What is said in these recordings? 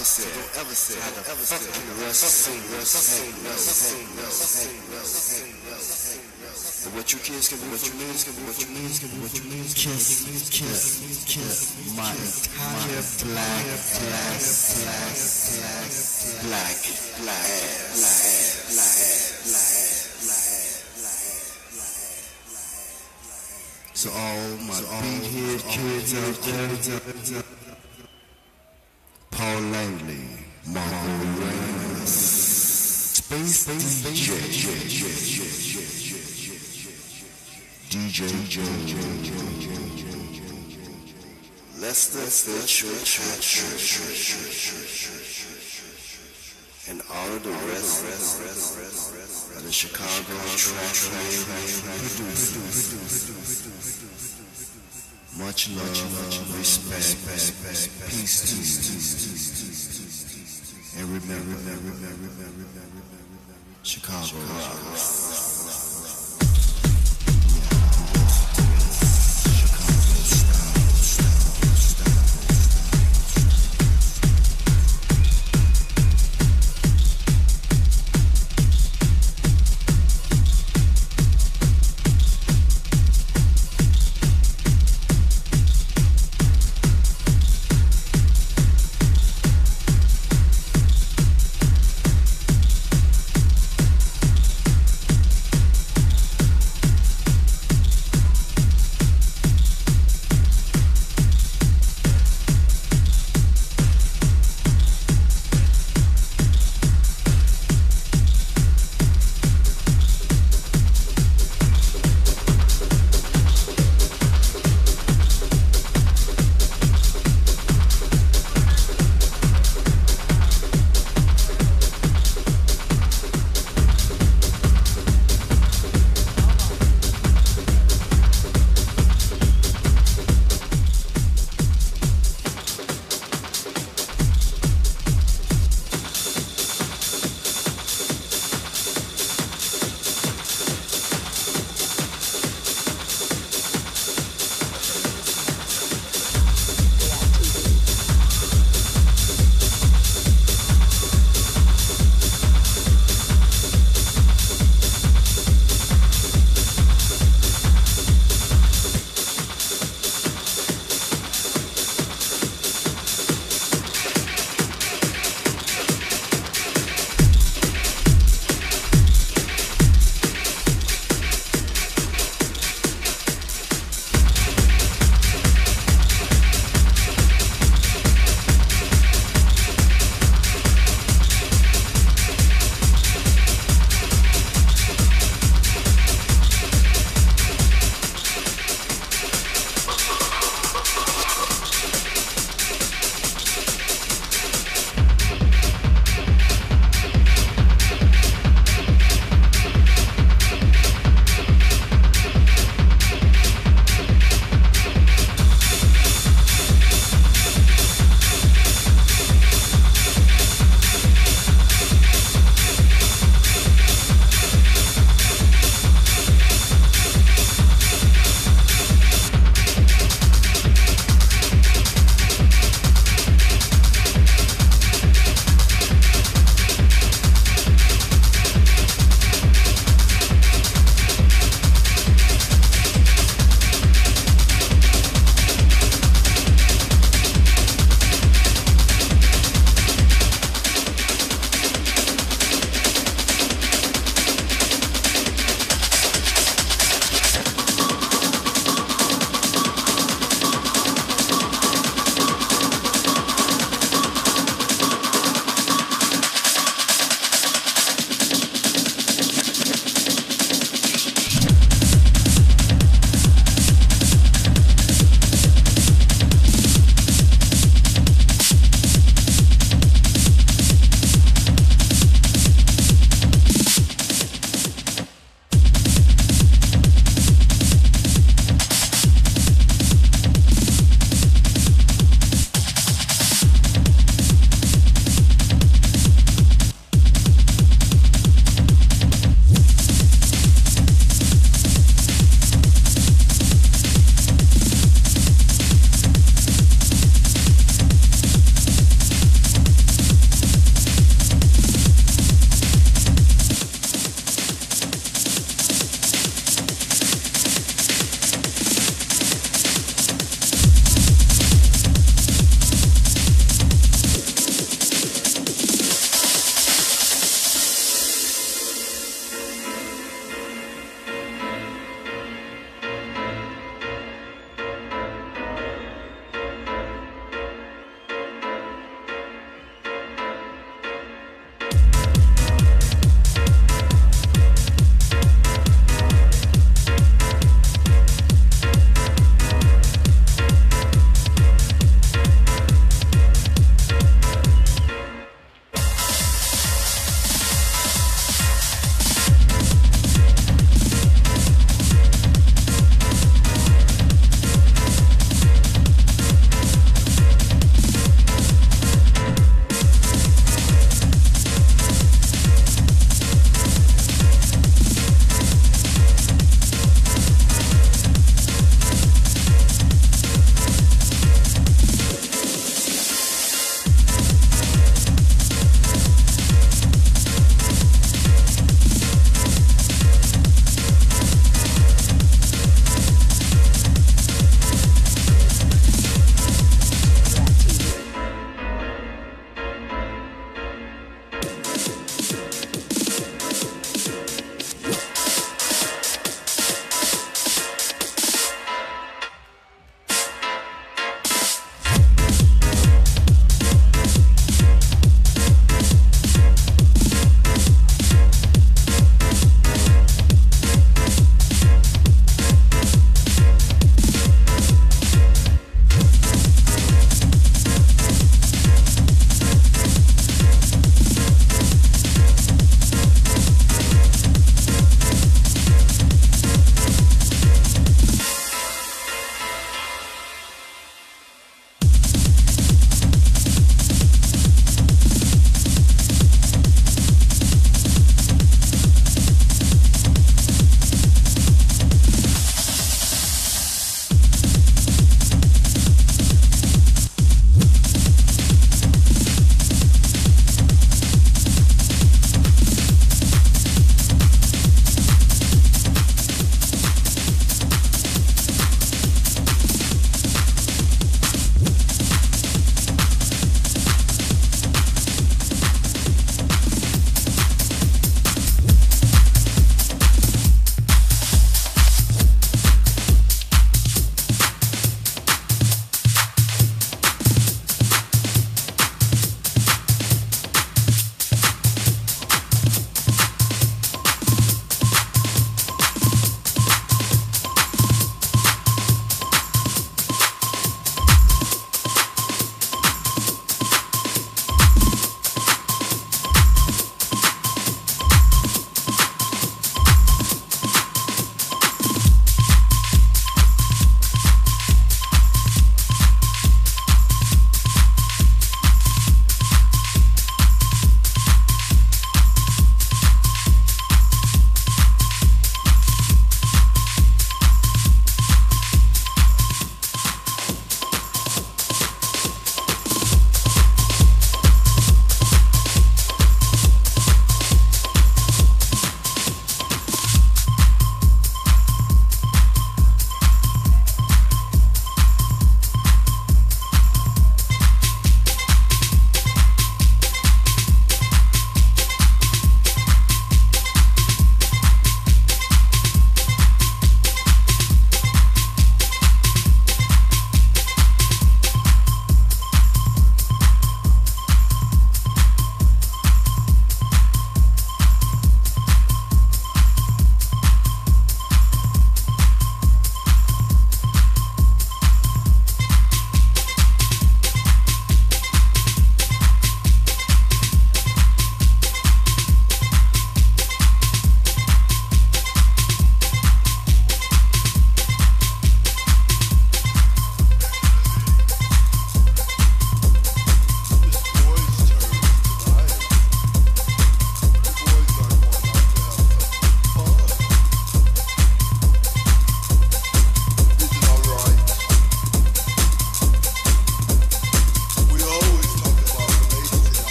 ever say, don't ever say, don't ever say, the rest sing, rest sing, rest sing, rest sing, rest sing, rest sing. But what you kids can do, what you means can do, what you means can do, what you means kiss, kiss, kiss my entire black, black, black, black, black, black, black, black, black. So all my beathead kids out there, Langley, Marco Reyes, Space DJ, DJ, Lester Church, and all the rest of the Chicago track producers. Much love, respect, peace to you. And remember, remember, Chicago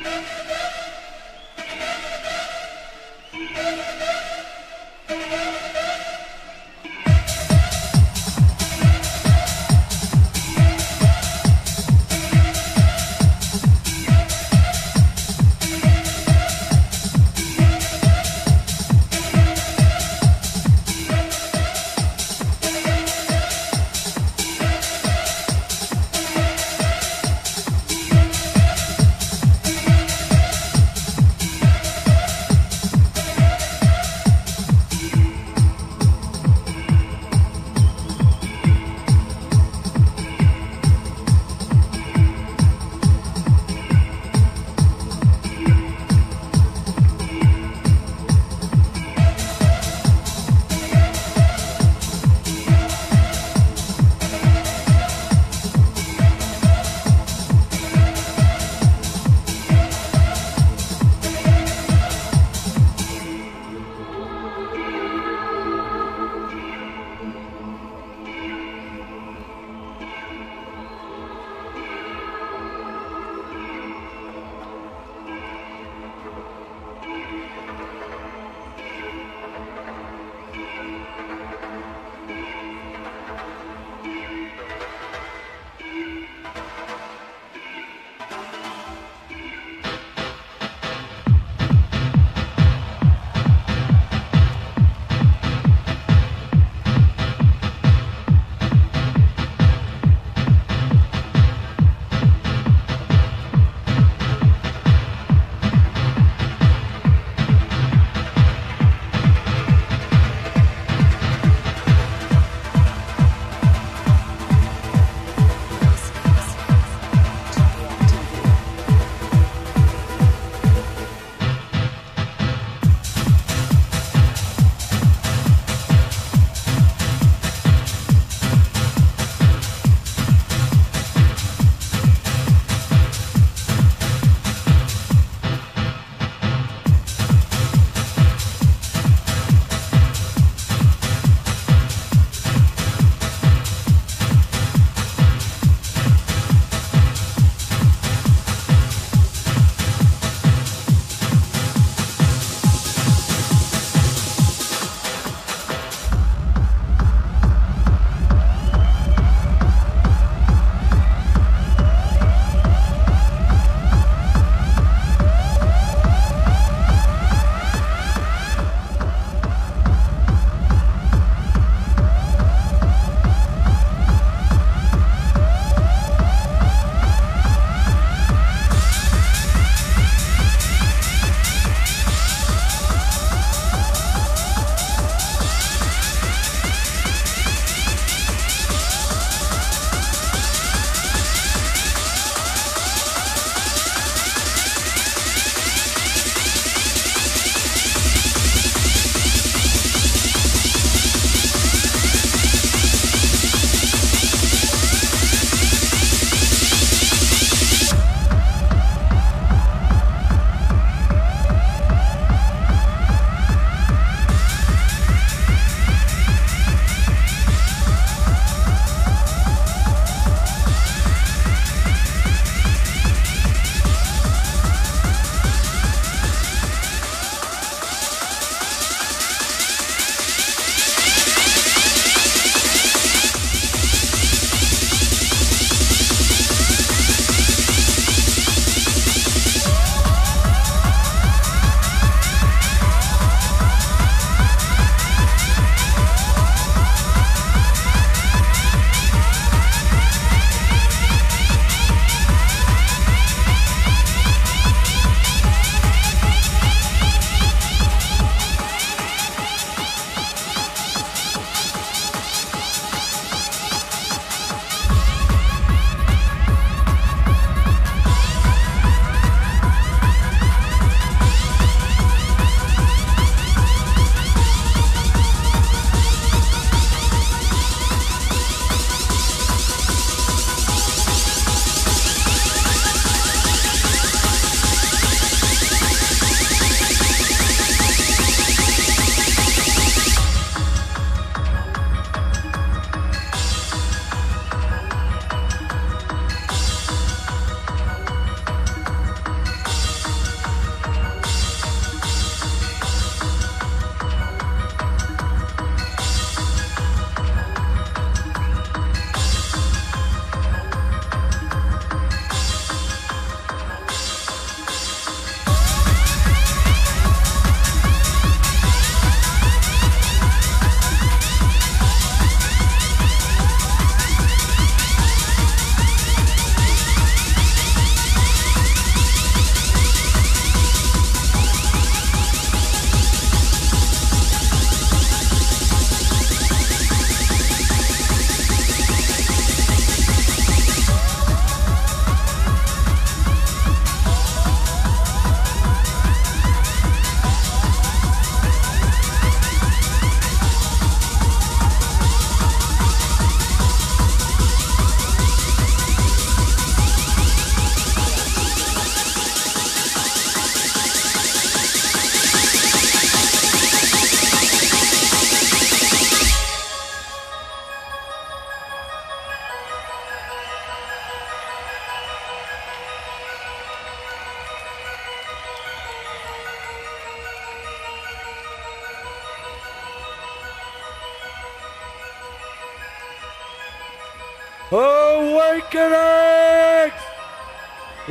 Thank you.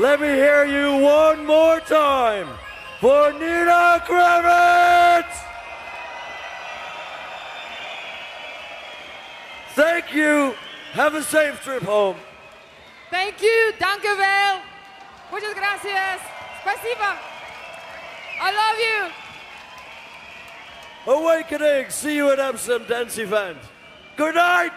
Let me hear you one more time for Nina Kraviz! Thank you. Have a safe trip home. Thank you. Danke, wel. Muchas gracias. Спасибо. I love you. Awakening. See you at absent Dance Event. Good night.